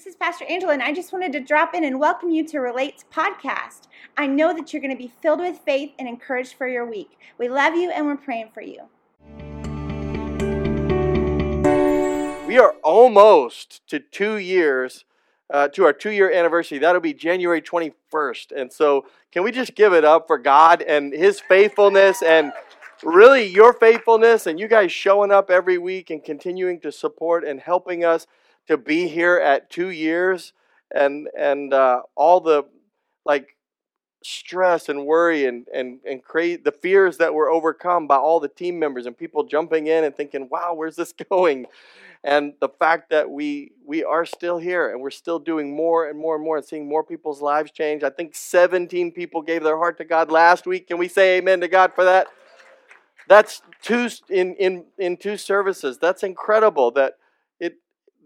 This is Pastor Angela, and I just wanted to drop in and welcome you to Relate's podcast. I know that you're going to be filled with faith and encouraged for your week. We love you and we're praying for you. We are almost to two years, uh, to our two year anniversary. That'll be January 21st. And so, can we just give it up for God and His faithfulness and really your faithfulness and you guys showing up every week and continuing to support and helping us to be here at two years and and uh, all the like stress and worry and and and create the fears that were overcome by all the team members and people jumping in and thinking, "Wow, where's this going?" And the fact that we we are still here and we're still doing more and more and more and seeing more people's lives change. I think 17 people gave their heart to God last week. Can we say amen to God for that? That's two in in in two services. That's incredible that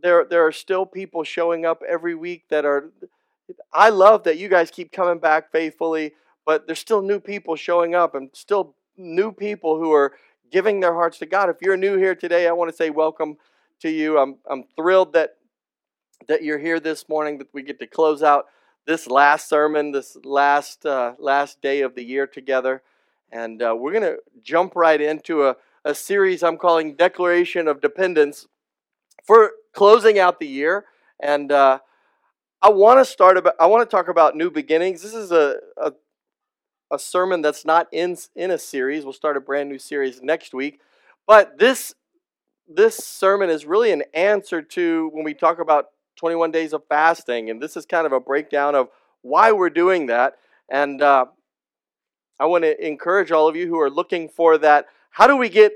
there, there are still people showing up every week that are. I love that you guys keep coming back faithfully, but there's still new people showing up and still new people who are giving their hearts to God. If you're new here today, I want to say welcome to you. I'm, I'm thrilled that that you're here this morning. That we get to close out this last sermon, this last uh, last day of the year together, and uh, we're going to jump right into a, a series I'm calling Declaration of Dependence for closing out the year, and uh, I want to start about. I want to talk about new beginnings. This is a, a a sermon that's not in in a series. We'll start a brand new series next week, but this this sermon is really an answer to when we talk about 21 days of fasting, and this is kind of a breakdown of why we're doing that. And uh, I want to encourage all of you who are looking for that. How do we get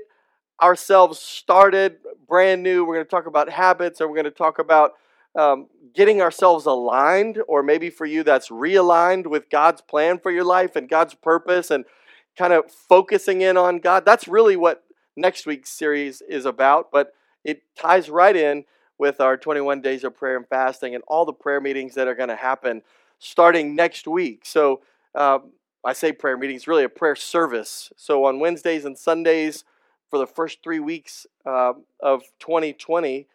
ourselves started brand new. We're going to talk about habits, or we're going to talk about um, getting ourselves aligned, or maybe for you that's realigned with God's plan for your life and God's purpose, and kind of focusing in on God. That's really what next week's series is about, but it ties right in with our 21 days of prayer and fasting and all the prayer meetings that are going to happen starting next week. So, um, I say prayer meetings, really a prayer service. So on Wednesdays and Sundays, for the first three weeks uh, of 2020,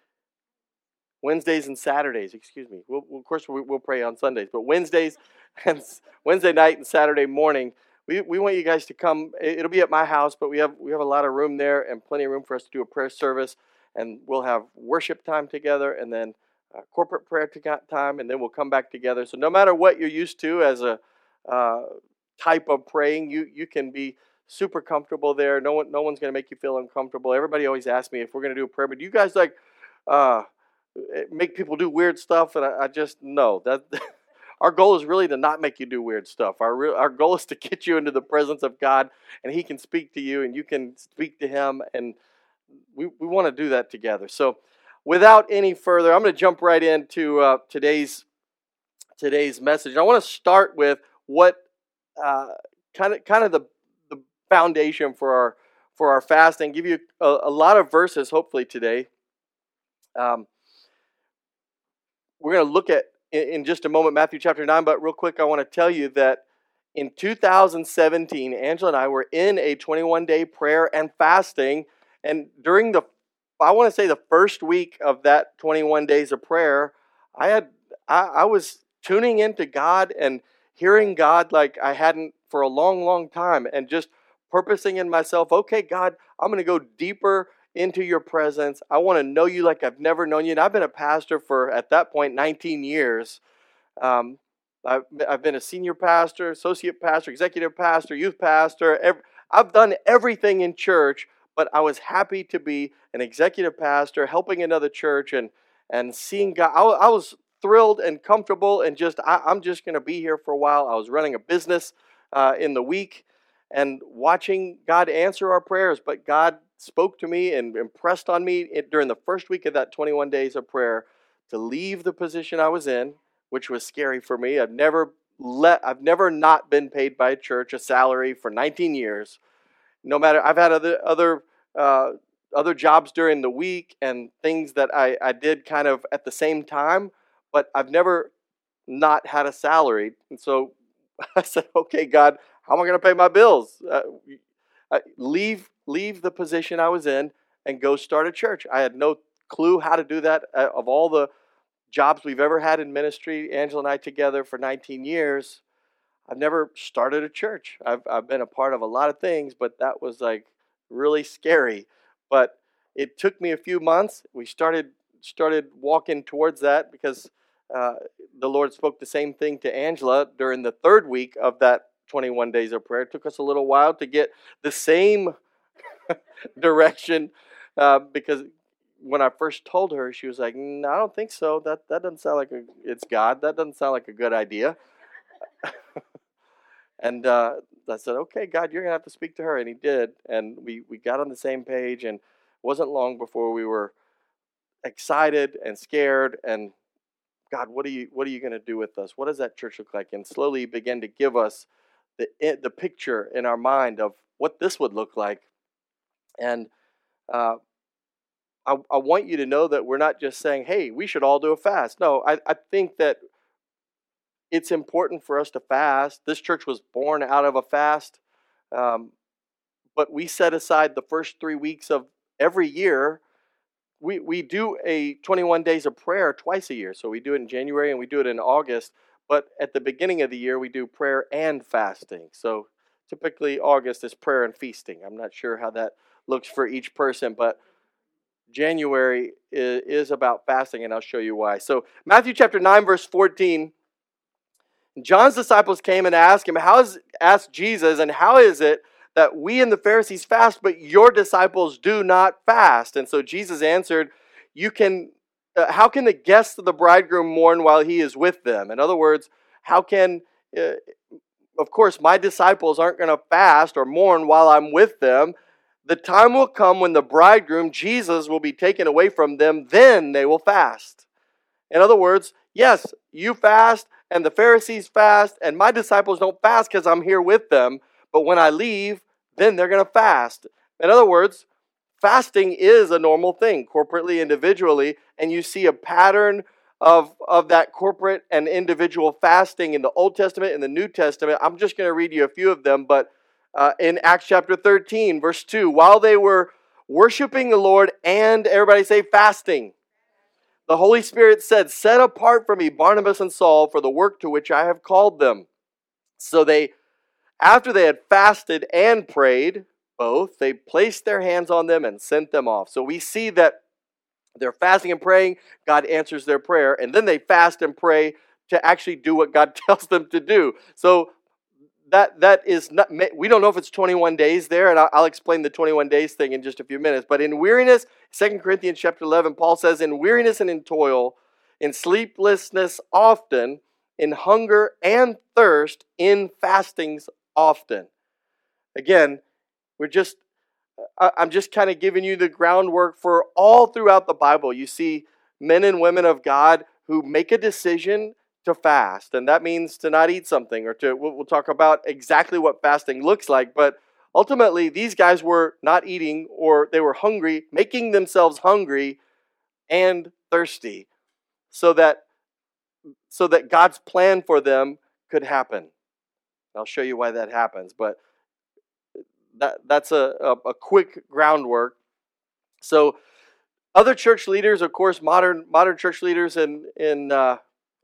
Wednesdays and Saturdays, excuse me. We'll, of course, we'll pray on Sundays, but Wednesdays and Wednesday night and Saturday morning, we, we want you guys to come. It'll be at my house, but we have we have a lot of room there and plenty of room for us to do a prayer service, and we'll have worship time together, and then uh, corporate prayer time, and then we'll come back together. So no matter what you're used to as a uh, type of praying, you you can be super comfortable there. No one, no one's going to make you feel uncomfortable. Everybody always asks me if we're going to do a prayer, but you guys like uh, eh, make people do weird stuff? And I, I just know that our goal is really to not make you do weird stuff. Our real, our goal is to get you into the presence of God, and He can speak to you, and you can speak to Him, and we we want to do that together. So, without any further, I'm going to jump right into uh, today's today's message. I want to start with what uh, kind of kind of the foundation for our for our fast and Give you a, a lot of verses, hopefully today. Um, we're going to look at in, in just a moment Matthew chapter nine, but real quick, I want to tell you that in 2017, Angela and I were in a 21 day prayer and fasting, and during the I want to say the first week of that 21 days of prayer, I had I, I was tuning into God and hearing God like I hadn't for a long, long time, and just purposing in myself, okay, God, I'm going to go deeper into your presence. I want to know you like I've never known you. And I've been a pastor for, at that point, 19 years. Um, I've, I've been a senior pastor, associate pastor, executive pastor, youth pastor. Every, I've done everything in church, but I was happy to be an executive pastor, helping another church, and and seeing God. I, I was thrilled and comfortable, and just I, am just going to be here for a while. I was running a business uh, in the week, and watching God answer our prayers. But God spoke to me and impressed on me during the first week of that 21 days of prayer to leave the position I was in, which was scary for me. I've never let I've never not been paid by a church a salary for 19 years. No matter I've had other other uh, other jobs during the week and things that I, I did kind of at the same time, but I've never not had a salary. And so I said, okay, God, how am I going to pay my bills? Uh, leave leave the position I was in and go start a church. I had no clue how to do that. Uh, of all the jobs we've ever had in ministry, Angela and I together for 19 years, I've never started a church. I've, I've been a part of a lot of things, but that was like really scary. But it took me a few months. We started started walking towards that because uh, the Lord spoke the same thing to Angela during the third week of that 21 days of prayer. It took us a little while to get the same direction uh, because when I first told her, she was like, "No, I don't think so. That that doesn't sound like a, it's God. That doesn't sound like a good idea." and uh, I said, "Okay, God, you're gonna have to speak to her," and He did, and we we got on the same page, and wasn't long before we were excited and scared and God, what are you what are you going to do with us? What does that church look like? And slowly begin to give us the the picture in our mind of what this would look like. And uh, I, I want you to know that we're not just saying, "Hey, we should all do a fast." No, I, I think that it's important for us to fast. This church was born out of a fast, um, but we set aside the first three weeks of every year we, we do a 21 days of prayer twice a year. So we do it in January and we do it in August. But at the beginning of the year, we do prayer and fasting. So typically, August is prayer and feasting. I'm not sure how that looks for each person, but January is about fasting, and I'll show you why. So, Matthew chapter 9, verse 14. John's disciples came and asked him, How is asked Jesus, and how is it that we and the Pharisees fast, but your disciples do not fast. And so Jesus answered, You can, uh, how can the guests of the bridegroom mourn while he is with them? In other words, how can, uh, of course, my disciples aren't going to fast or mourn while I'm with them. The time will come when the bridegroom, Jesus, will be taken away from them, then they will fast. In other words, yes, you fast and the Pharisees fast, and my disciples don't fast because I'm here with them. But when I leave, then they're going to fast. In other words, fasting is a normal thing, corporately, individually, and you see a pattern of, of that corporate and individual fasting in the Old Testament and the New Testament. I'm just going to read you a few of them, but uh, in Acts chapter 13, verse 2, while they were worshiping the Lord and everybody say fasting, the Holy Spirit said, Set apart for me Barnabas and Saul for the work to which I have called them. So they after they had fasted and prayed, both, they placed their hands on them and sent them off. So we see that they're fasting and praying, God answers their prayer, and then they fast and pray to actually do what God tells them to do. So that that is not we don't know if it's 21 days there and I'll, explain the 21 days thing in just a few minutes but in weariness 2 corinthians chapter 11 paul says in weariness and in toil in sleeplessness often in hunger and thirst in fastings often. Again, we're just I'm just kind of giving you the groundwork for all throughout the Bible. You see men and women of God who make a decision to fast, and that means to not eat something, or to we'll talk about exactly what fasting looks like. But ultimately, these guys were not eating, or they were hungry, making themselves hungry and thirsty, so that so that God's plan for them could happen. I'll show you why that happens, but that, that's a, a, a quick groundwork. So, other church leaders, of course, modern modern church leaders, in in uh,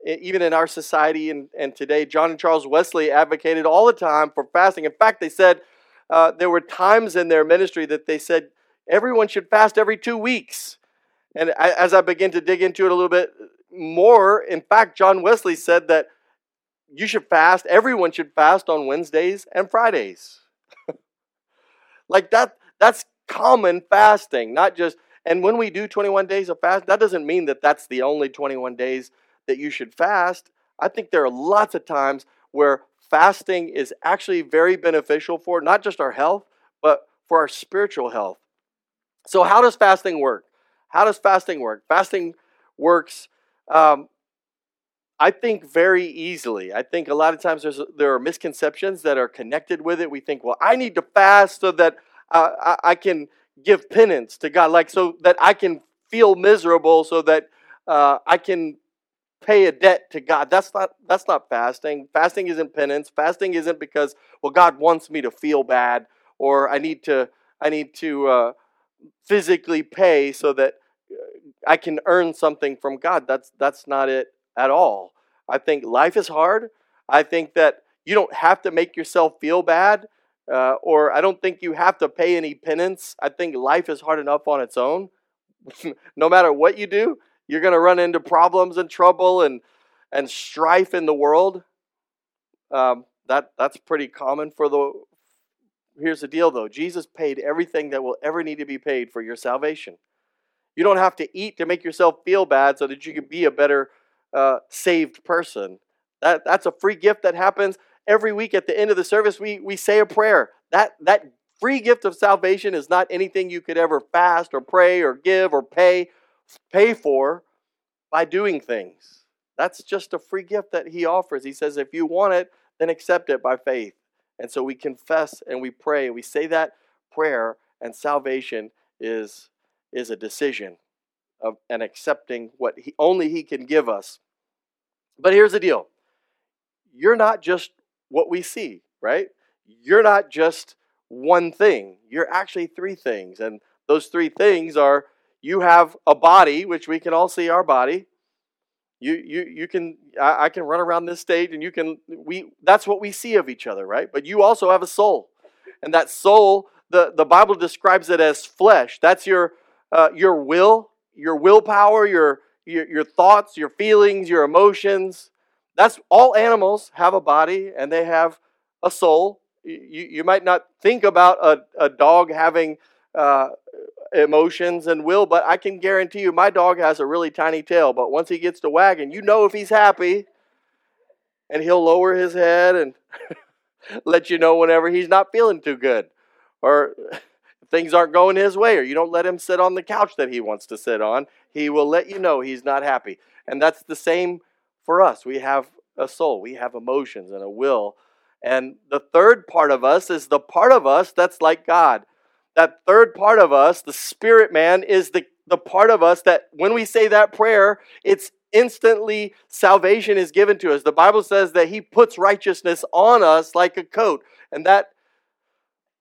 even in our society and, and today, John and Charles Wesley advocated all the time for fasting. In fact, they said uh, there were times in their ministry that they said everyone should fast every two weeks. And as I begin to dig into it a little bit more, in fact, John Wesley said that you should fast. Everyone should fast on Wednesdays and Fridays. Like that, that's common fasting, not just. And when we do 21 days of fast, that doesn't mean that that's the only 21 days that you should fast. I think there are lots of times where fasting is actually very beneficial for not just our health, but for our spiritual health. So, how does fasting work? How does fasting work? Fasting works um, I think very easily. I think a lot of times there are misconceptions that are connected with it. We think, well, I need to fast so that uh, I, I, can give penance to God, like so that I can feel miserable, so that uh, I can pay a debt to God. That's not that's not fasting. Fasting isn't penance. Fasting isn't because well God wants me to feel bad or I need to I need to uh, physically pay so that I can earn something from God. That's that's not it at all. I think life is hard. I think that you don't have to make yourself feel bad, uh, or I don't think you have to pay any penance. I think life is hard enough on its own. no matter what you do, you're going to run into problems and trouble and and strife in the world. Um, that that's pretty common for the. Here's the deal, though. Jesus paid everything that will ever need to be paid for your salvation. You don't have to eat to make yourself feel bad so that you can be a better uh, saved person. That that's a free gift that happens every week at the end of the service. We we say a prayer. That that free gift of salvation is not anything you could ever fast or pray or give or pay pay for by doing things. That's just a free gift that he offers. He says, if you want it, then accept it by faith. And so we confess and we pray. We say that prayer, and salvation is, is a decision of and accepting what he, only he can give us. But here's the deal. You're not just what we see, right? You're not just one thing. You're actually three things. And those three things are you have a body, which we can all see our body. You, you, you can, I, I can run around this stage and you can, we, that's what we see of each other, right? But you also have a soul. And that soul, the, the Bible describes it as flesh. That's your, uh, your will, your willpower, your, your, your thoughts, your feelings, your emotions. That's all animals have a body and they have a soul. You, you might not think about a, a dog having uh, emotions and will, but I can guarantee you my dog has a really tiny tail. But once he gets to wagging, you know if he's happy, and he'll lower his head and let you know whenever he's not feeling too good, or things aren't going his way, or you don't let him sit on the couch that he wants to sit on. He will let you know he's not happy, and that's the same for us. We have a soul, we have emotions and a will. And the third part of us is the part of us that's like God that third part of us, the spirit man, is the, the part of us that when we say that prayer, it's instantly salvation is given to us. The Bible says that he puts righteousness on us like a coat. And that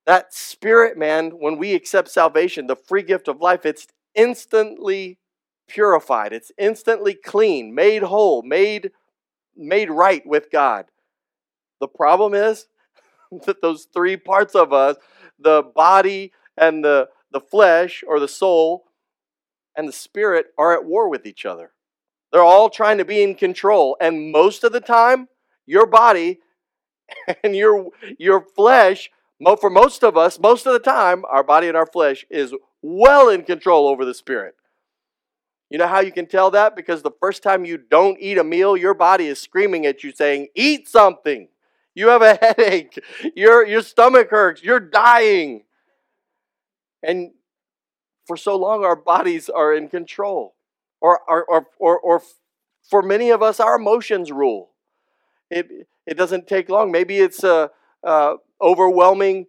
that spirit man, when we accept salvation, the free gift of life, it's instantly purified. It's instantly clean, made whole, made made right with God. The problem is that those three parts of us, the body, and the, the flesh or the soul and the spirit are at war with each other. They're all trying to be in control. And most of the time, your body and your, your flesh, for most of us, most of the time, our body and our flesh is well in control over the spirit. You know how you can tell that? Because the first time you don't eat a meal, your body is screaming at you saying, Eat something. You have a headache. Your, your stomach hurts. You're dying. And for so long, our bodies are in control. Or, or, or, or, or for many of us, our emotions rule. It, it doesn't take long. Maybe it's a, a overwhelming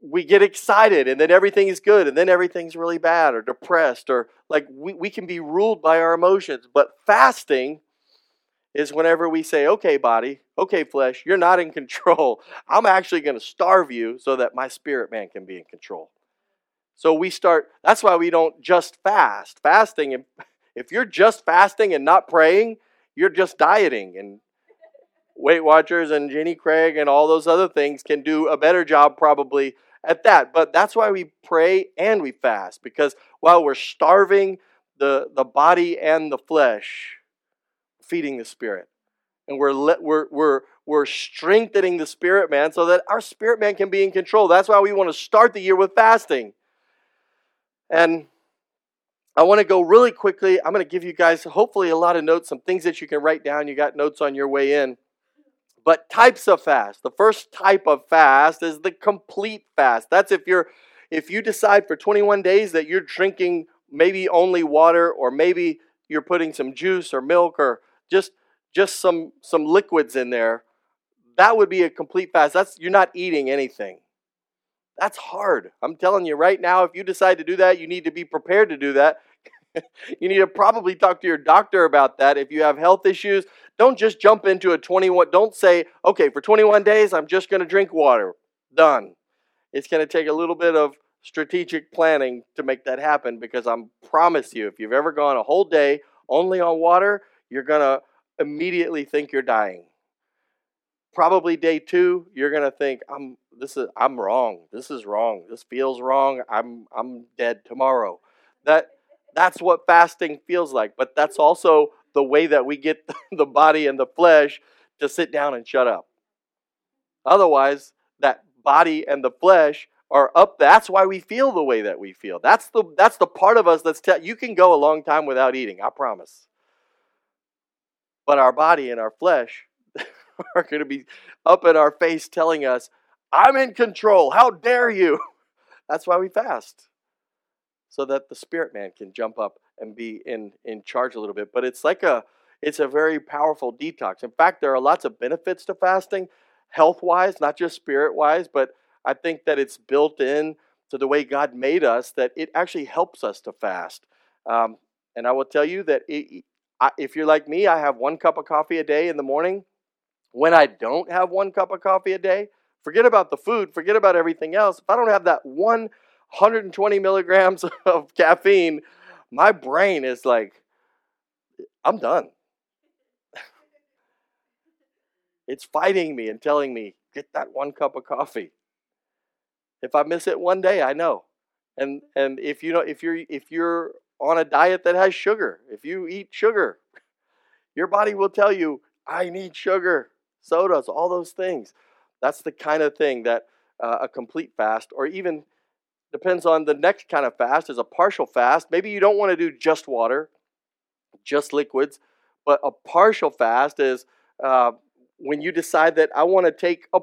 we get excited and then everything is good and then everything's really bad or depressed or like we, we can be ruled by our emotions but fasting is whenever we say okay body okay flesh you're not in control i'm actually going to starve you so that my spirit man can be in control so we start, that's why we don't just fast. Fasting, if you're just fasting and not praying, you're just dieting. And Weight Watchers and Jenny Craig and all those other things can do a better job probably at that. But that's why we pray and we fast, because while we're starving the, the body and the flesh, feeding the spirit. And we're, we're, we're, we're strengthening the spirit man so that our spirit man can be in control. That's why we want to start the year with fasting. And I want to go really quickly. I'm going to give you guys hopefully a lot of notes, some things that you can write down. You got notes on your way in. But types of fast. The first type of fast is the complete fast. That's if you're if you decide for 21 days that you're drinking maybe only water or maybe you're putting some juice or milk or just just some some liquids in there, that would be a complete fast. That's you're not eating anything. That's hard. I'm telling you right now, if you decide to do that, you need to be prepared to do that. you need to probably talk to your doctor about that. If you have health issues, don't just jump into a 21. Don't say, okay, for 21 days, I'm just going to drink water. Done. It's going to take a little bit of strategic planning to make that happen because I promise you, if you've ever gone a whole day only on water, you're going to immediately think you're dying. Probably day two, you're going to think, I'm, this is, I'm wrong. This is wrong. This feels wrong. I'm, I'm dead tomorrow. That, that's what fasting feels like. But that's also the way that we get the body and the flesh to sit down and shut up. Otherwise, that body and the flesh are up. That's why we feel the way that we feel. That's the that's the part of us that's te- you can go a long time without eating. I promise. But our body and our flesh are going to be up in our face telling us, "I'm in control. How dare you?" That's why we fast. So that the spirit man can jump up and be in in charge a little bit. But it's like a it's a very powerful detox. In fact, there are lots of benefits to fasting, health wise, not just spirit wise, but I think that it's built in to the way God made us that it actually helps us to fast. Um, and I will tell you that it, I, if you're like me, I have one cup of coffee a day in the morning. When I don't have one cup of coffee a day, forget about the food, forget about everything else. If I don't have that 120 milligrams of caffeine, my brain is like, I'm done. it's fighting me and telling me, get that one cup of coffee. If I miss it one day, I know. And and if you know if you're if you're on a diet that has sugar, if you eat sugar, your body will tell you, I need sugar, sodas, all those things. That's the kind of thing that uh, a complete fast, or even depends on the next kind of fast, is a partial fast. Maybe you don't want to do just water, just liquids, but a partial fast is uh, when you decide that I want to take a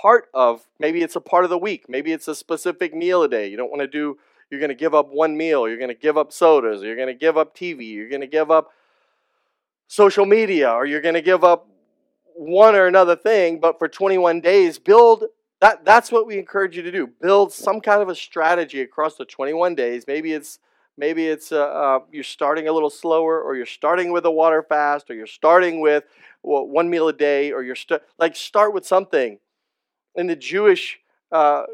part of maybe it's a part of the week maybe it's a specific meal a day you don't want to do you're going to give up one meal you're going to give up sodas you're going to give up tv you're going to give up social media or you're going to give up one or another thing but for 21 days build that that's what we encourage you to do. Build some kind of a strategy across the 21 days. Maybe it's maybe it's uh, uh, you're starting a little slower or you're starting with a water fast or you're starting with well, one meal a day or you're st- like start with something. In the Jewish uh,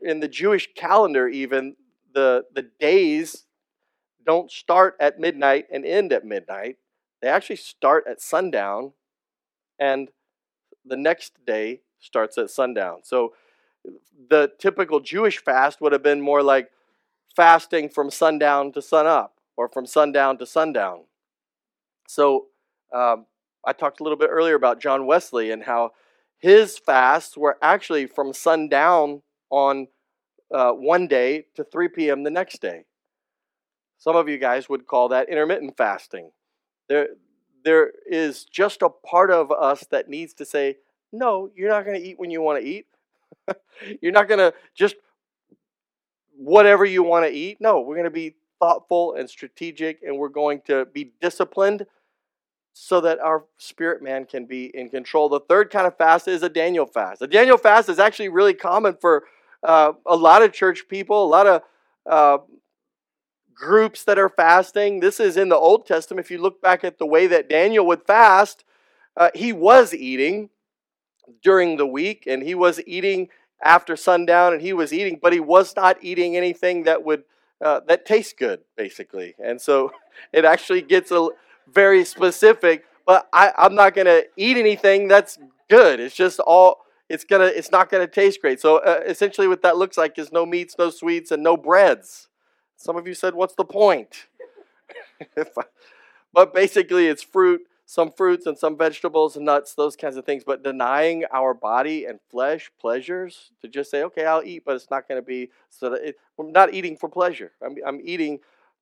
in the Jewish calendar, even the the days don't start at midnight and end at midnight. They actually start at sundown, and the next day starts at sundown. So the typical Jewish fast would have been more like fasting from sundown to sunup or from sundown to sundown. So um, I talked a little bit earlier about John Wesley and how his fasts were actually from sundown on uh, one day to 3 p.m. the next day. Some of you guys would call that intermittent fasting. There, there is just a part of us that needs to say, no, you're not going to eat when you want to eat. you're not going to just whatever you want to eat. No, we're going to be thoughtful and strategic, and we're going to be disciplined so that our spirit man can be in control. The third kind of fast is a Daniel fast. A Daniel fast is actually really common for uh, a lot of church people, a lot of uh, groups that are fasting. This is in the Old Testament. If you look back at the way that Daniel would fast, uh, he was eating during the week and he was eating after sundown and he was eating, but he was not eating anything that would uh, that tastes good, basically. And so it actually gets a very specific, but I, I'm not going to eat anything that's good. It's just all it's gonna it's not gonna taste great. So uh, essentially, what that looks like is no meats, no sweets, and no breads. Some of you said, "What's the point?" But basically, it's fruit, some fruits, and some vegetables and nuts, those kinds of things. But denying our body and flesh pleasures to just say, "Okay, I'll eat," but it's not going to be so that it, I'm not eating for pleasure. I'm, I'm eating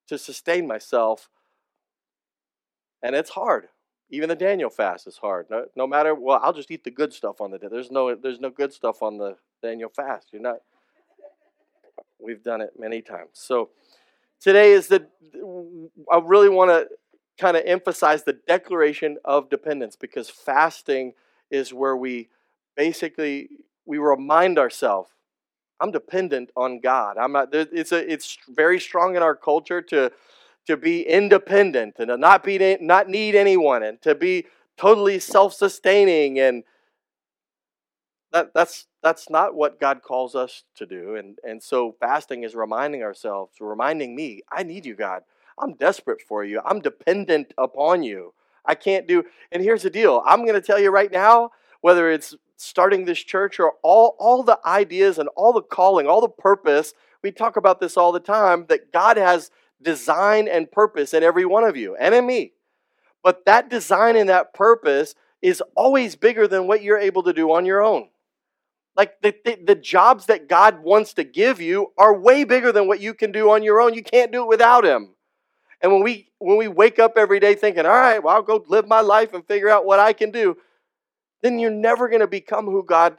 to sustain myself and it's hard. Even the Daniel fast is hard. No, no matter well, I'll just eat the good stuff on the day. There's no there's no good stuff on the Daniel fast. You're not. We've done it many times. So today is the. I really want to kind of emphasize the declaration of dependence because fasting is where we basically we remind ourselves I'm dependent on God. I'm not. It's a. It's very strong in our culture to to be independent and to not be not need anyone and to be totally self-sustaining and that, that's that's not what God calls us to do. And and so fasting is reminding ourselves, reminding me, I need you, God. I'm desperate for you. I'm dependent upon you. I can't do and here's the deal. I'm gonna tell you right now, whether it's starting this church or all, all the ideas and all the calling, all the purpose, we talk about this all the time, that God has design and purpose in every one of you and in me. But that design and that purpose is always bigger than what you're able to do on your own. Like the, the, the, jobs that God wants to give you are way bigger than what you can do on your own. You can't do it without Him. And when we when we wake up every day thinking, all right, well, I'll go live my life and figure out what I can do, then you're never going to become who God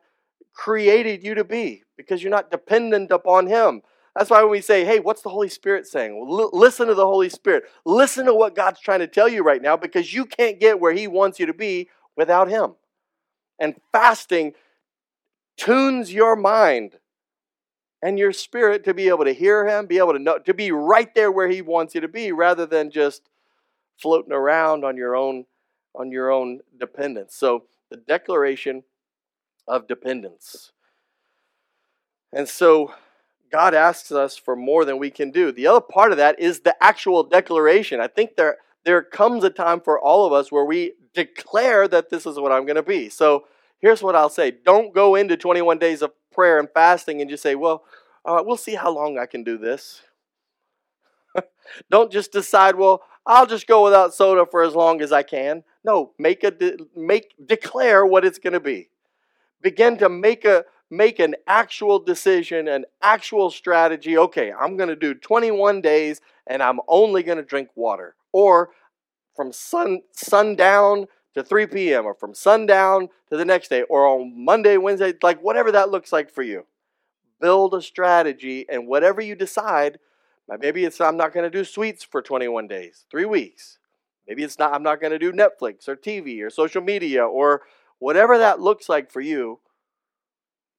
created you to be because you're not dependent upon Him. That's why when we say, hey, what's the Holy Spirit saying? Well, l- listen to the Holy Spirit. Listen to what God's trying to tell you right now because you can't get where He wants you to be without Him. And fasting tunes your mind and your spirit to be able to hear Him, be able to know, to be right there where He wants you to be rather than just floating around on your own on your own dependence. So the declaration of dependence. And so God asks us for more than we can do. The other part of that is the actual declaration. I think there, there comes a time for all of us where we declare that this is what I'm going to be. So here's what I'll say don't go into 21 days of prayer and fasting and just say, well, uh, we'll see how long I can do this. don't just decide, well, I'll just go without soda for as long as I can. No, make a de- make declare what it's going to be. Begin to make a make an actual decision, an actual strategy. Okay, I'm going to do 21 days and I'm only going to drink water. Or from sun sundown to 3 p.m. or from sundown to the next day or on Monday, Wednesday, like whatever that looks like for you. Build a strategy and whatever you decide, uh, maybe it's I'm not going to do sweets for 21 days, 3 weeks. Maybe it's not I'm not going to do Netflix or TV or social media or whatever that looks like for you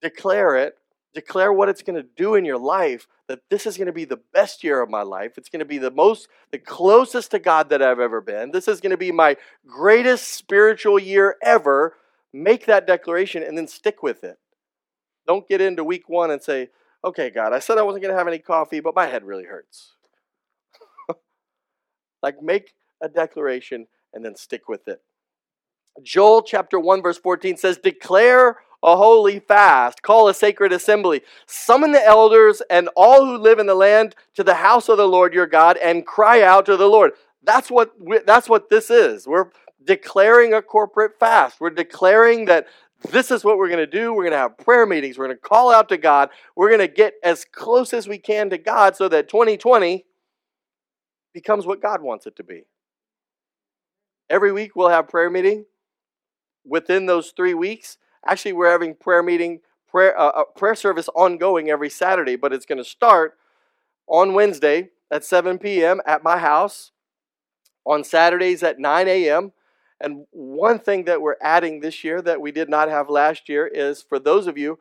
declare it, declare what it's going to do in your life, that this is going to be the best year of my life. It's going to be the most, the closest to God that I've ever been. This is going to be my greatest spiritual year ever. Make that declaration and then stick with it. Don't get into week one and say, okay, God, I said I wasn't going to have any coffee, but my head really hurts. like, make a declaration and then stick with it. Joel chapter 1, verse 14 says, Declare a holy fast, call a sacred assembly, summon the elders and all who live in the land to the house of the Lord your God and cry out to the Lord. That's what we, that's what this is. We're declaring a corporate fast. We're declaring that this is what we're going to do. We're going to have prayer meetings. We're going to call out to God. We're going to get as close as we can to God so that 2020 becomes what God wants it to be. Every week we'll have prayer meeting. Within those 3 weeks, Actually, we're having prayer meeting, prayer, uh, uh prayer service ongoing every Saturday, but it's going to start on Wednesday at 7 p.m. at my house, on Saturdays at 9 a.m. And one thing that we're adding this year that we did not have last year is for those of you,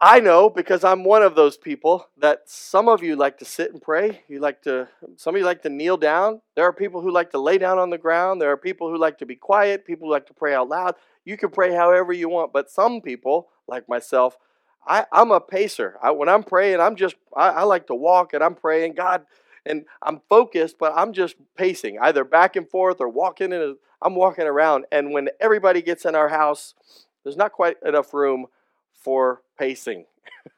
I know because I'm one of those people that some of you like to sit and pray. You like to, some of you like to kneel down. There are people who like to lay down on the ground. There are people who like to be quiet. People who like to pray out loud. You can pray however you want, but some people, like myself, I, am a pacer. I, when I'm praying, I'm just, I, I like to walk and I'm praying, God, and I'm focused, but I'm just pacing, either back and forth or walking in. A, I'm walking around. And when everybody gets in our house, there's not quite enough room for pacing.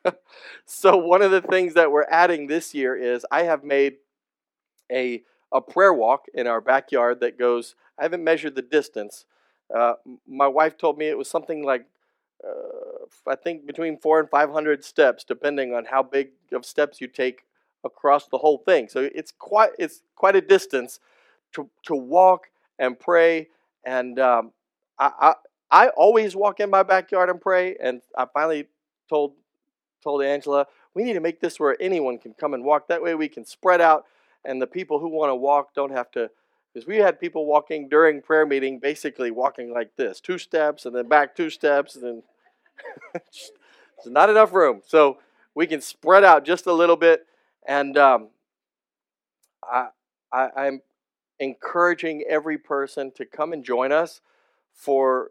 so one of the things that we're adding this year is I have made a a prayer walk in our backyard that goes. I haven't measured the distance, uh, my wife told me it was something like uh, I think between four and five hundred steps, depending on how big of steps you take across the whole thing. So it's quite it's quite a distance to to walk and pray. And um, I, I I always walk in my backyard and pray. And I finally told told Angela we need to make this where anyone can come and walk. That way we can spread out, and the people who want to walk don't have to because we had people walking during prayer meeting, basically walking like this two steps and then back two steps, and then there's not enough room. So we can spread out just a little bit. And um, I, I, I'm encouraging every person to come and join us for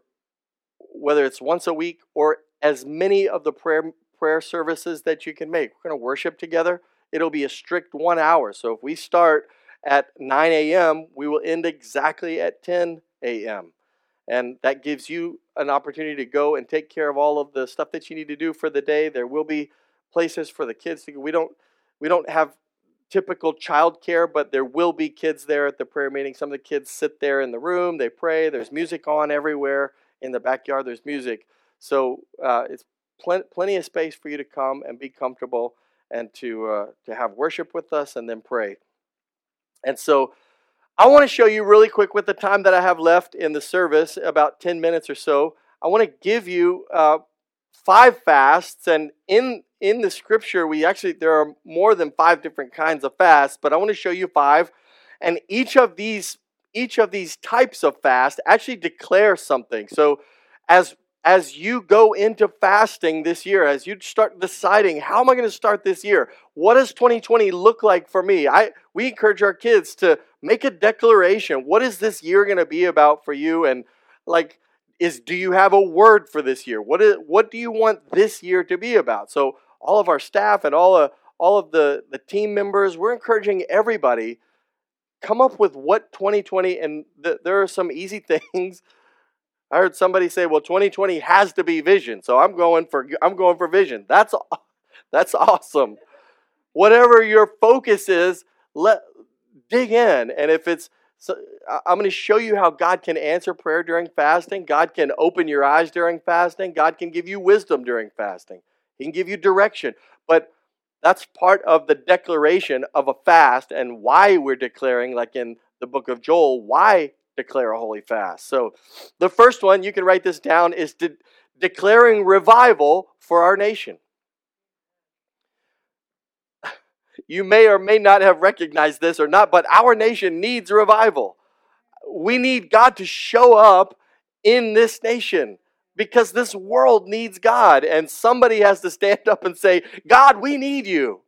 whether it's once a week or as many of the prayer prayer services that you can make. We're going to worship together. It'll be a strict one hour. So if we start at 9 a.m., we will end exactly at 10 a.m. And that gives you an opportunity to go and take care of all of the stuff that you need to do for the day. There will be places for the kids to go. We don't we don't have typical child care, but there will be kids there at the prayer meeting. Some of the kids sit there in the room, they pray. There's music on everywhere in the backyard. There's music, so uh, it's pl- plenty of space for you to come and be comfortable and to uh, to have worship with us and then pray. And so, I want to show you really quick with the time that I have left in the service, about ten minutes or so. I want to give you uh, five fasts, and in in the scripture, we actually there are more than five different kinds of fasts, but I want to show you five, and each of these each of these types of fast actually declare something. So, as as you go into fasting this year, as you start deciding how am I going to start this year, what does 2020 look like for me? I we encourage our kids to make a declaration. What is this year going to be about for you? And like is do you have a word for this year? What is what do you want this year to be about? So all of our staff and all of all of the, the team members, we're encouraging everybody come up with what 2020 and th- there are some easy things. I heard somebody say, "Well, 2020 has to be vision." So I'm going for I'm going for vision. That's that's awesome. Whatever your focus is, let dig in. And if it's so I'm going to show you how God can answer prayer during fasting. God can open your eyes during fasting. God can give you wisdom during fasting. He can give you direction. But that's part of the declaration of a fast and why we're declaring, like in the book of Joel, why declare a holy fast. So the first one, you can write this down, is de- declaring revival for our nation. You may or may not have recognized this or not, but our nation needs revival. We need God to show up in this nation because this world needs God. And somebody has to stand up and say, God, we need you.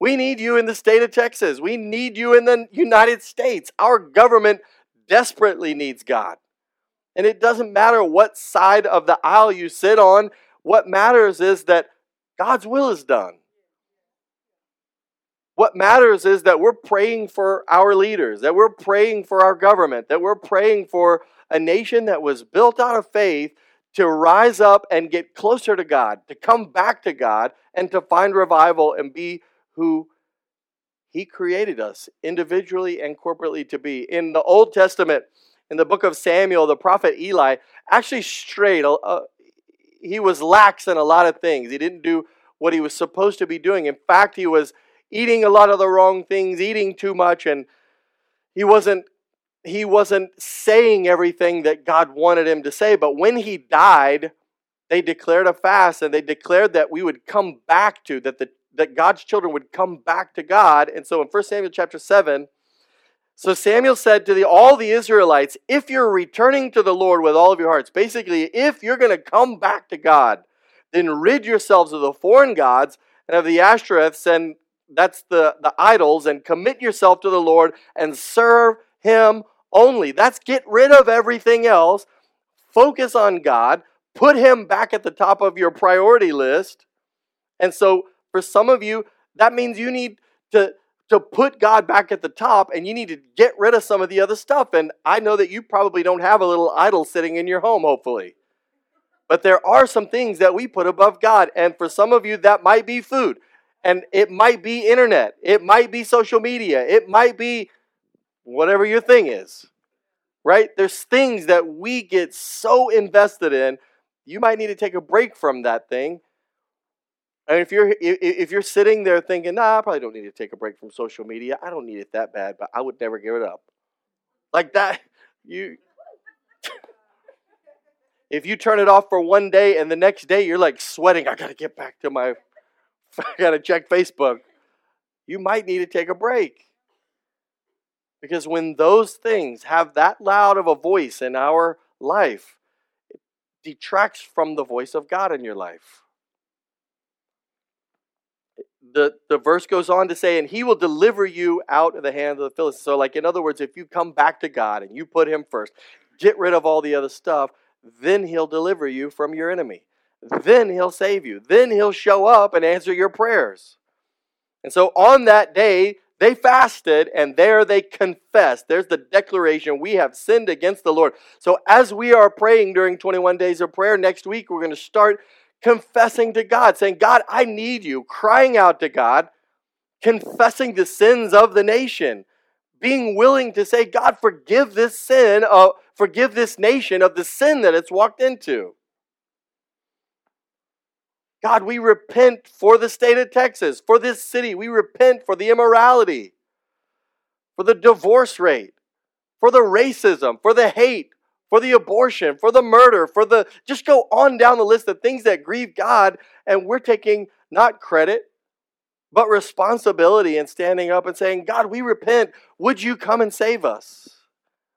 We need you in the state of Texas. We need you in the United States. Our government desperately needs God. And it doesn't matter what side of the aisle you sit on, what matters is that God's will is done. What matters is that we're praying for our leaders, that we're praying for our government, that we're praying for a nation that was built out of faith to rise up and get closer to God, to come back to God, and to find revival and be who He created us individually and corporately to be. In the Old Testament, in the book of Samuel, the prophet Eli actually strayed. Uh, he was lax in a lot of things. He didn't do what he was supposed to be doing. In fact, he was eating a lot of the wrong things, eating too much, and he wasn't he wasn't saying everything that God wanted him to say. But when he died, they declared a fast and they declared that we would come back to that the that God's children would come back to God. And so in 1 Samuel chapter 7, so Samuel said to the, all the Israelites, if you're returning to the Lord with all of your hearts, basically, if you're going to come back to God, then rid yourselves of the foreign gods and of the Ashtoreths and that's the, the idols, and commit yourself to the Lord and serve Him only. That's get rid of everything else, focus on God, put Him back at the top of your priority list. And so, for some of you, that means you need to, to put God back at the top and you need to get rid of some of the other stuff. And I know that you probably don't have a little idol sitting in your home, hopefully. But there are some things that we put above God. And for some of you, that might be food. And it might be internet. It might be social media. It might be whatever your thing is. Right? There's things that we get so invested in, you might need to take a break from that thing. And if you're if you're sitting there thinking, "Nah, I probably don't need to take a break from social media. I don't need it that bad, but I would never give it up." Like that, you if you turn it off for one day and the next day you're like sweating, I got to get back to my I got to check Facebook. You might need to take a break. Because when those things have that loud of a voice in our life, it detracts from the voice of God in your life. The, the verse goes on to say, and he will deliver you out of the hand of the Philistines. So, like, in other words, if you come back to God and you put him first, get rid of all the other stuff, then he'll deliver you from your enemy. Then he'll save you. Then he'll show up and answer your prayers. And so on that day, they fasted and there they confessed. There's the declaration we have sinned against the Lord. So as we are praying during 21 days of prayer next week, we're going to start confessing to God, saying, God, I need you, crying out to God, confessing the sins of the nation, being willing to say, God, forgive this sin, uh, forgive this nation of the sin that it's walked into. God, we repent for the state of Texas, for this city. We repent for the immorality, for the divorce rate, for the racism, for the hate, for the abortion, for the murder, for the just go on down the list of things that grieve God, and we're taking not credit, but responsibility and standing up and saying, God, we repent. Would you come and save us?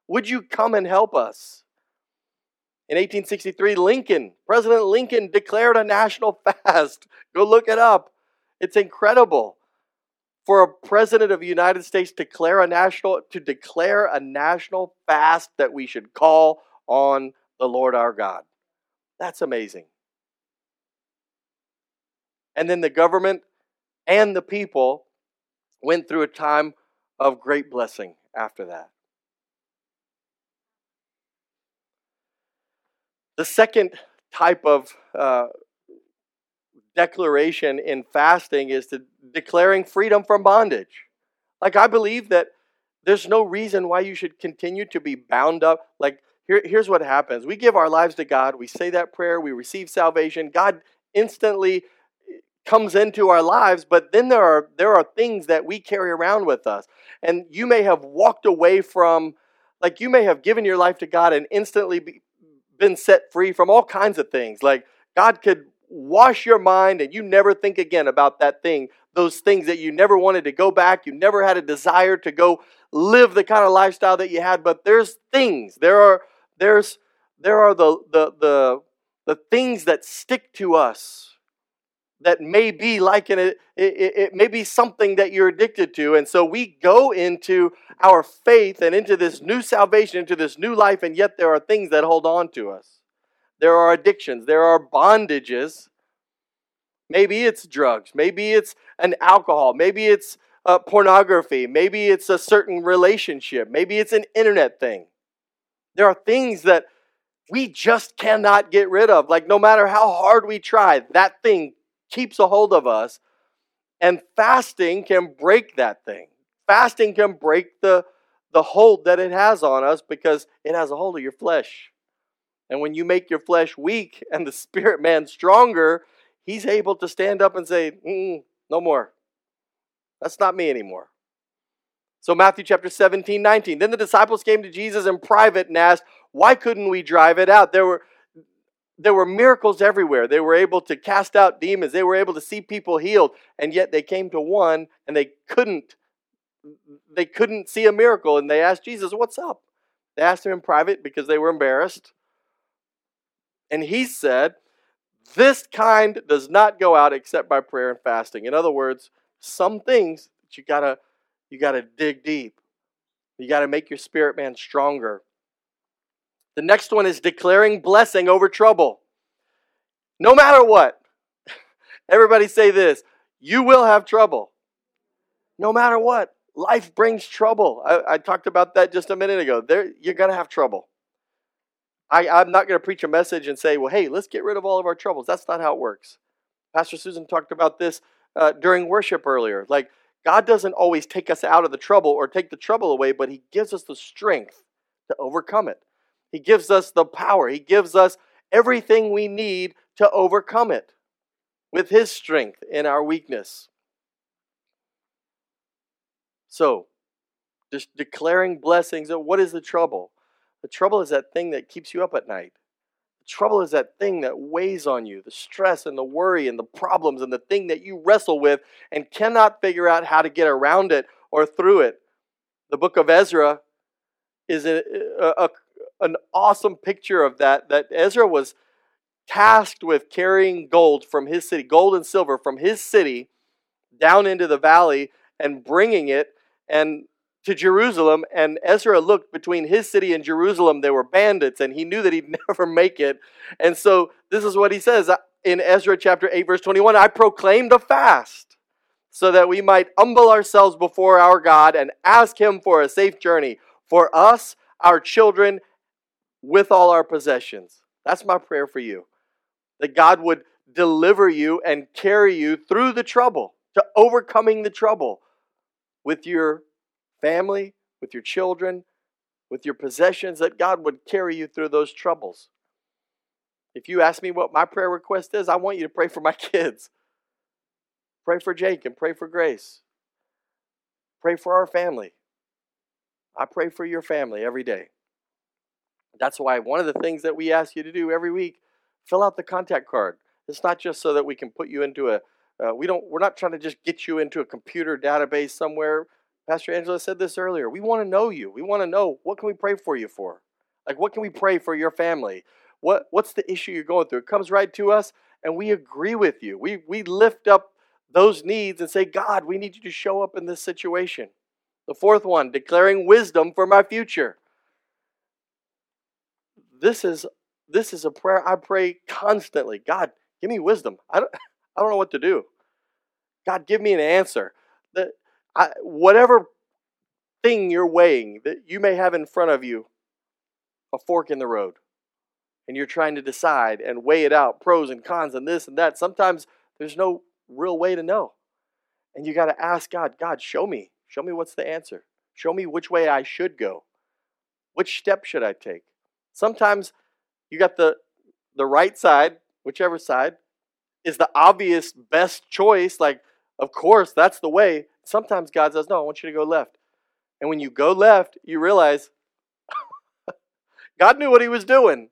Would you come and help us? In 1863, Lincoln, President Lincoln declared a national fast. Go look it up. It's incredible for a president of the United States to declare a national to declare a national fast that we should call on the Lord our God. That's amazing. And then the government and the people went through a time of great blessing after that. The second type of uh, declaration in fasting is to declaring freedom from bondage. Like I believe that there's no reason why you should continue to be bound up. Like here, here's what happens: we give our lives to God, we say that prayer, we receive salvation. God instantly eh, comes into our lives, but then there are there are things that we carry around with us, and you may have walked away from. Like you may have given your life to God and instantly be, been set free from all kinds of things. Like God could wash your mind and you never think again about that thing, those things that you never wanted to go back, you never had a desire to go live the kind of lifestyle that you had, but there's things. There are there's there are the the the the things that stick to us that may be like an, it, it, it, may be something that you're addicted to. And so we go into our faith and into this new salvation, into this new life, and yet there are things that hold on to us. There are addictions, there are bondages. Maybe it's drugs, maybe it's an alcohol, maybe it's uh, pornography, maybe it's a certain relationship, maybe it's an internet thing. There are things that we just cannot get rid of. Like, no matter how hard we try, that thing keeps a hold of us. And fasting can break that thing. Fasting can break the, the hold that it has on us because it has a hold of your flesh. And when you make your flesh weak and the spirit man stronger, he's able to stand up and say, No more. That's not me anymore. So, Matthew chapter 17, 19. Then the disciples came to Jesus in private and asked, Why couldn't we drive it out? There were there were miracles everywhere. They were able to cast out demons. They were able to see people healed. And yet they came to one and they couldn't they couldn't see a miracle and they asked Jesus, "What's up?" They asked him in private because they were embarrassed. And he said, "This kind does not go out except by prayer and fasting." In other words, some things that you got to you got to dig deep. You got to make your spirit man stronger. The next one is declaring blessing over trouble. No matter what, everybody say this you will have trouble. No matter what, life brings trouble. I, I talked about that just a minute ago. There, you're going to have trouble. I, I'm not going to preach a message and say, well, hey, let's get rid of all of our troubles. That's not how it works. Pastor Susan talked about this uh, during worship earlier. Like, God doesn't always take us out of the trouble or take the trouble away, but He gives us the strength to overcome it. He gives us the power. He gives us everything we need to overcome it with His strength in our weakness. So, just declaring blessings. What is the trouble? The trouble is that thing that keeps you up at night. The trouble is that thing that weighs on you, the stress and the worry and the problems and the thing that you wrestle with and cannot figure out how to get around it or through it. The book of Ezra is a, a, an awesome picture of that. That Ezra was tasked with carrying gold from his city, gold and silver from his city down into the valley and bringing it. And to Jerusalem, and Ezra looked between his city and Jerusalem. There were bandits, and he knew that he'd never make it. And so, this is what he says uh, in Ezra chapter 8, verse 21 I proclaimed a fast so that we might humble ourselves before our God and ask Him for a safe journey for us, our children, with all our possessions. That's my prayer for you. That God would deliver you and carry you through the trouble, to overcoming the trouble with your family, with your children, with your possessions, that God would carry you through those troubles. If you ask me what my prayer request is, I want you to pray for my kids. Pray for Jake and pray for Grace. Pray for our family. I pray for your family every day. That's why one of the things that we ask you to do every week, fill out the contact card. It's not just so that we can put you into a uh, we don't we're not trying to just get you into a computer database somewhere. Pastor Angela said this earlier. We want to know you. We want to know what can we pray for you for? Like what can we pray for your family? What what's the issue you're going through? It comes right to us and we agree with you. We we lift up those needs and say, God, we need you to show up in this situation. The fourth one, declaring wisdom for my future. This is this is a prayer I pray constantly. God, give me wisdom. I don't, I don't know what to do. God, give me an answer. That I, whatever thing you're weighing that you may have in front of you, a fork in the road, and you're trying to decide and weigh it out, pros and cons, and this and that. Sometimes there's no real way to know, and you got to ask God. God, show me. Show me what's the answer. Show me which way I should go. Which step should I take? Sometimes you got the the right side, whichever side is the obvious best choice, like of course that's the way. Sometimes God says, "No, I want you to go left." And when you go left, you realize God knew what he was doing.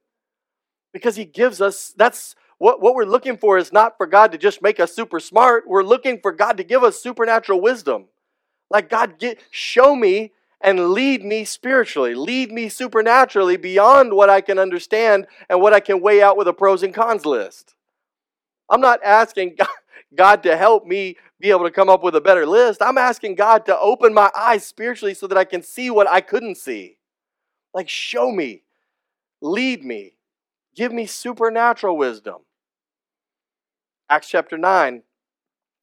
Because he gives us that's what, what we're looking for is not for God to just make us super smart. We're looking for God to give us supernatural wisdom. Like, God, get, show me and lead me spiritually, lead me supernaturally beyond what I can understand and what I can weigh out with a pros and cons list. I'm not asking God to help me be able to come up with a better list. I'm asking God to open my eyes spiritually so that I can see what I couldn't see. Like, show me, lead me, give me supernatural wisdom. Acts chapter 9,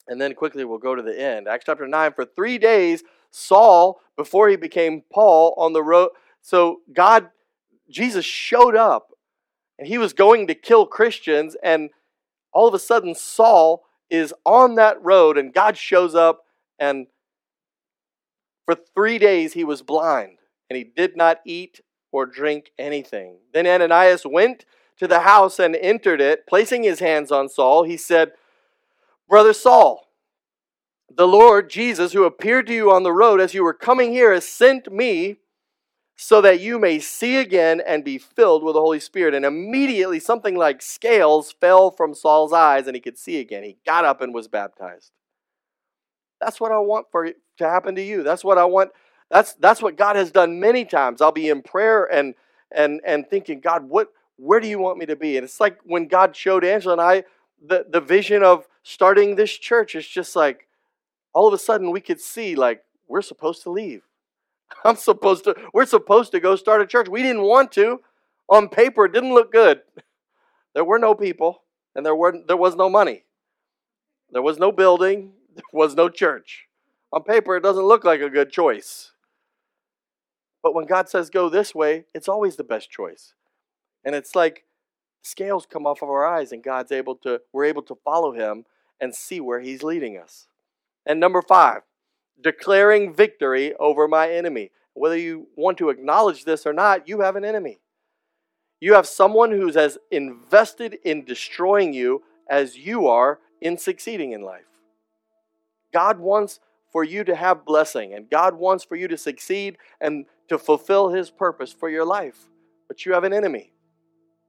and then quickly we'll go to the end. Acts chapter 9, for three days, Saul, before he became Paul, on the road. So God, Jesus showed up and he was going to kill Christians, and all of a sudden, Saul is on that road, and God shows up, and for three days he was blind, and he did not eat or drink anything. Then Ananias went to the house and entered it, placing his hands on Saul. He said, Brother Saul, the Lord Jesus, who appeared to you on the road as you were coming here, has sent me so that you may see again and be filled with the Holy Spirit. And immediately something like scales fell from Saul's eyes and he could see again. He got up and was baptized. That's what I want for to happen to you. That's what I want. That's that's what God has done many times. I'll be in prayer and and and thinking, God, what where do you want me to be? And it's like when God showed Angela and I the, the vision of starting this church, it's just like all of a sudden we could see like we're supposed to leave. I'm supposed to, we're supposed to go start a church. We didn't want to. On paper, it didn't look good. There were no people, and there, were, there was no money. There was no building, there was no church. On paper, it doesn't look like a good choice. But when God says go this way, it's always the best choice. And it's like scales come off of our eyes and God's able to we're able to follow him and see where he's leading us. And number 5, declaring victory over my enemy. Whether you want to acknowledge this or not, you have an enemy. You have someone who's as invested in destroying you as you are in succeeding in life. God wants for you to have blessing, and God wants for you to succeed and to fulfill His purpose for your life. But you have an enemy.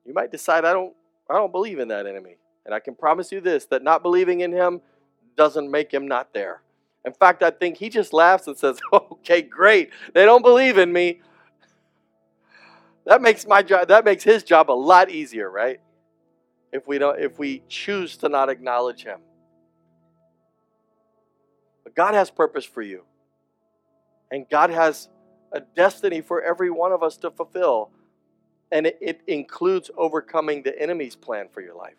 You might decide, I don't, I don't believe in that enemy. And I can promise you this that not believing in Him doesn't make Him not there. In fact, I think he just laughs and says, "Okay, great. They don't believe in me." That makes my job that makes his job a lot easier, right? If we don't if we choose to not acknowledge him. But God has purpose for you. And God has a destiny for every one of us to fulfill. And it, it includes overcoming the enemy's plan for your life.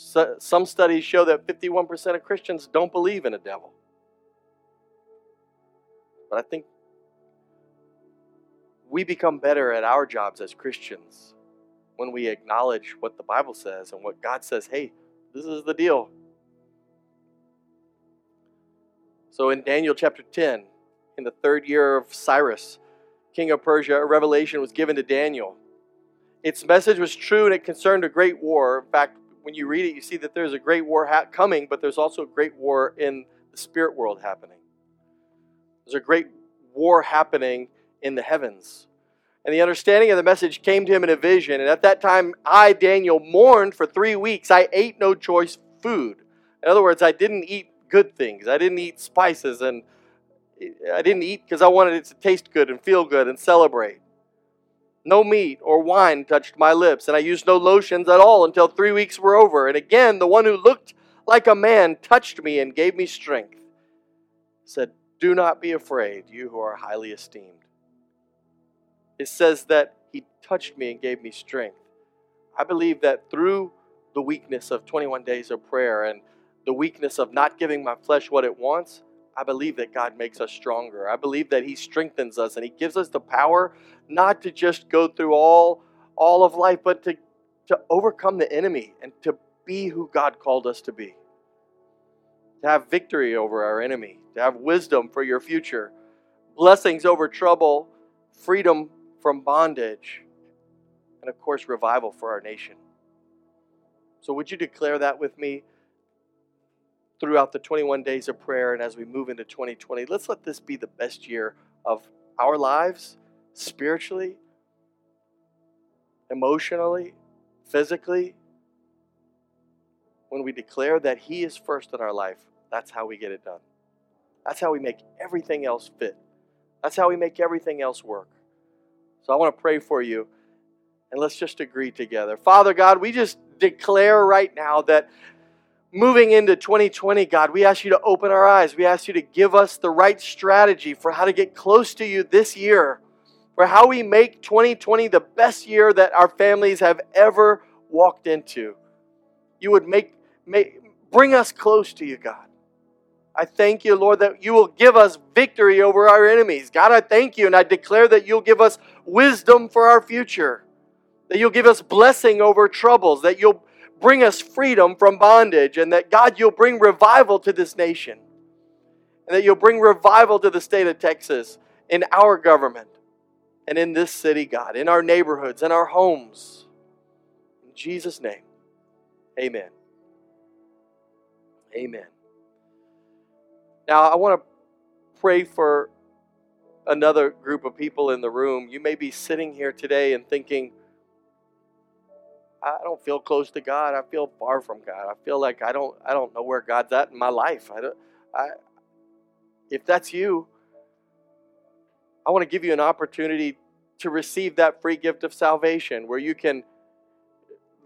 So, some studies show that 51% of Christians don't believe in a devil. But I think we become better at our jobs as Christians when we acknowledge what the Bible says and what God says, hey, this is the deal. So in Daniel chapter 10, in the third year of Cyrus, king of Persia, a revelation was given to Daniel. Its message was true and it concerned a great war. In fact, when you read it, you see that there's a great war ha- coming, but there's also a great war in the spirit world happening. There's a great war happening in the heavens. And the understanding of the message came to him in a vision. And at that time, I, Daniel, mourned for three weeks. I ate no choice food. In other words, I didn't eat good things. I didn't eat spices and I didn't eat because I wanted it to taste good and feel good and celebrate. No meat or wine touched my lips, and I used no lotions at all until three weeks were over. And again, the one who looked like a man touched me and gave me strength. Said, Do not be afraid, you who are highly esteemed. It says that he touched me and gave me strength. I believe that through the weakness of 21 days of prayer and the weakness of not giving my flesh what it wants, I believe that God makes us stronger. I believe that He strengthens us and He gives us the power not to just go through all, all of life, but to, to overcome the enemy and to be who God called us to be. To have victory over our enemy, to have wisdom for your future, blessings over trouble, freedom from bondage, and of course, revival for our nation. So, would you declare that with me? Throughout the 21 days of prayer and as we move into 2020. Let's let this be the best year of our lives, spiritually, emotionally, physically. When we declare that He is first in our life, that's how we get it done. That's how we make everything else fit. That's how we make everything else work. So I want to pray for you and let's just agree together. Father God, we just declare right now that moving into 2020, God, we ask you to open our eyes. We ask you to give us the right strategy for how to get close to you this year, for how we make 2020 the best year that our families have ever walked into. You would make, make bring us close to you, God. I thank you, Lord, that you will give us victory over our enemies. God, I thank you and I declare that you'll give us wisdom for our future, that you'll give us blessing over troubles, that you'll bring us freedom from bondage, and that God, you'll bring revival to this nation, and that you'll bring revival to the state of Texas, in our government, and in this city, God, in our neighborhoods, in our homes. In Jesus' name, amen. Amen. Now, I want to pray for another group of people in the room. You may be sitting here today and thinking, I don't feel close to God. I feel far from God. I feel like I don't I don't know where God's at in my life. I don't I if that's you, I want to give you an opportunity to receive that free gift of salvation where you can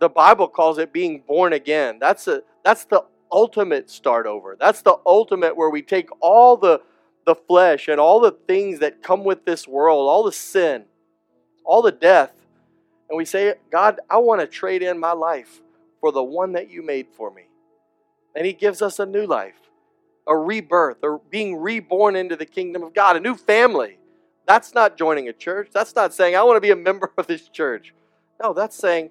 the Bible calls it being born again. That's a that's the ultimate start over. That's the ultimate where we take all the the flesh and all the things that come with this world, all the sin, all the death, and we say, God, I want to trade in my life for the one that you made for me. And He gives us a new life, a rebirth, or being reborn into the kingdom of God, a new family. That's not joining a church. That's not saying, I want to be a member of this church. No, that's saying,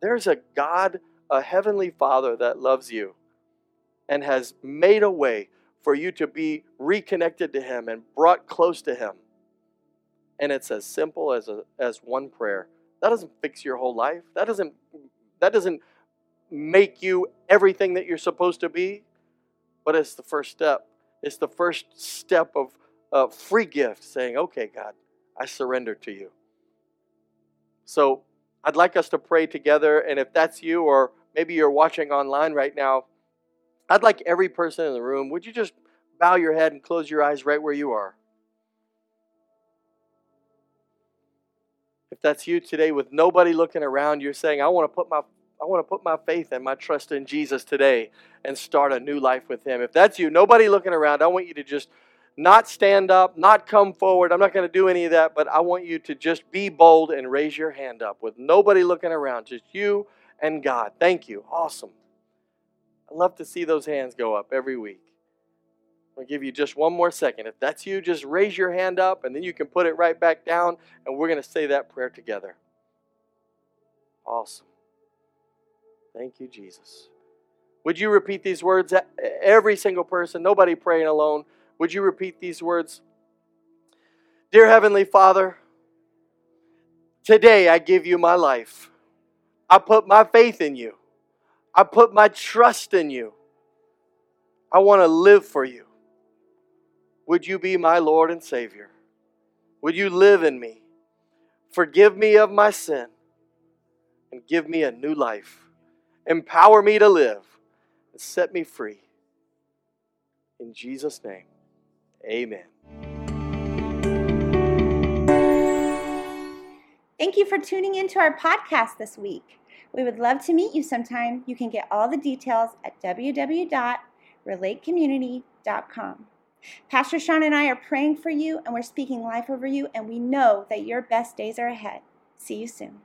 there's a God, a heavenly Father that loves you and has made a way for you to be reconnected to Him and brought close to Him. And it's as simple as, a, as one prayer that doesn't fix your whole life. That doesn't that doesn't make you everything that you're supposed to be. But it's the first step. It's the first step of a free gift saying, "Okay, God, I surrender to you." So, I'd like us to pray together and if that's you or maybe you're watching online right now, I'd like every person in the room, would you just bow your head and close your eyes right where you are? That's you today with nobody looking around, you're saying, I want to put my I want to put my faith and my trust in Jesus today and start a new life with Him. If that's you, nobody looking around, I want you to just not stand up, not come forward. I'm not going to do any of that, but I want you to just be bold and raise your hand up with nobody looking around, just you and God. Thank you. Awesome. I love to see those hands go up every week. I'll give you just one more second. If that's you, just raise your hand up and then you can put it right back down, and we're going to say that prayer together. Awesome. Thank you, Jesus. Would you repeat these words? Every single person, nobody praying alone. Would you repeat these words? Dear Heavenly Father, today I give you my life. I put my faith in you. I put my trust in you. I want to live for you. Would you be my Lord and Savior? Would you live in me? Forgive me of my sin and give me a new life. Empower me to live and set me free. In Jesus' name, amen. Thank you for tuning into our podcast this week. We would love to meet you sometime. You can get all the details at www.relatecommunity.com. Pastor Sean and I are praying for you and we're speaking life over you, and we know that your best days are ahead. See you soon.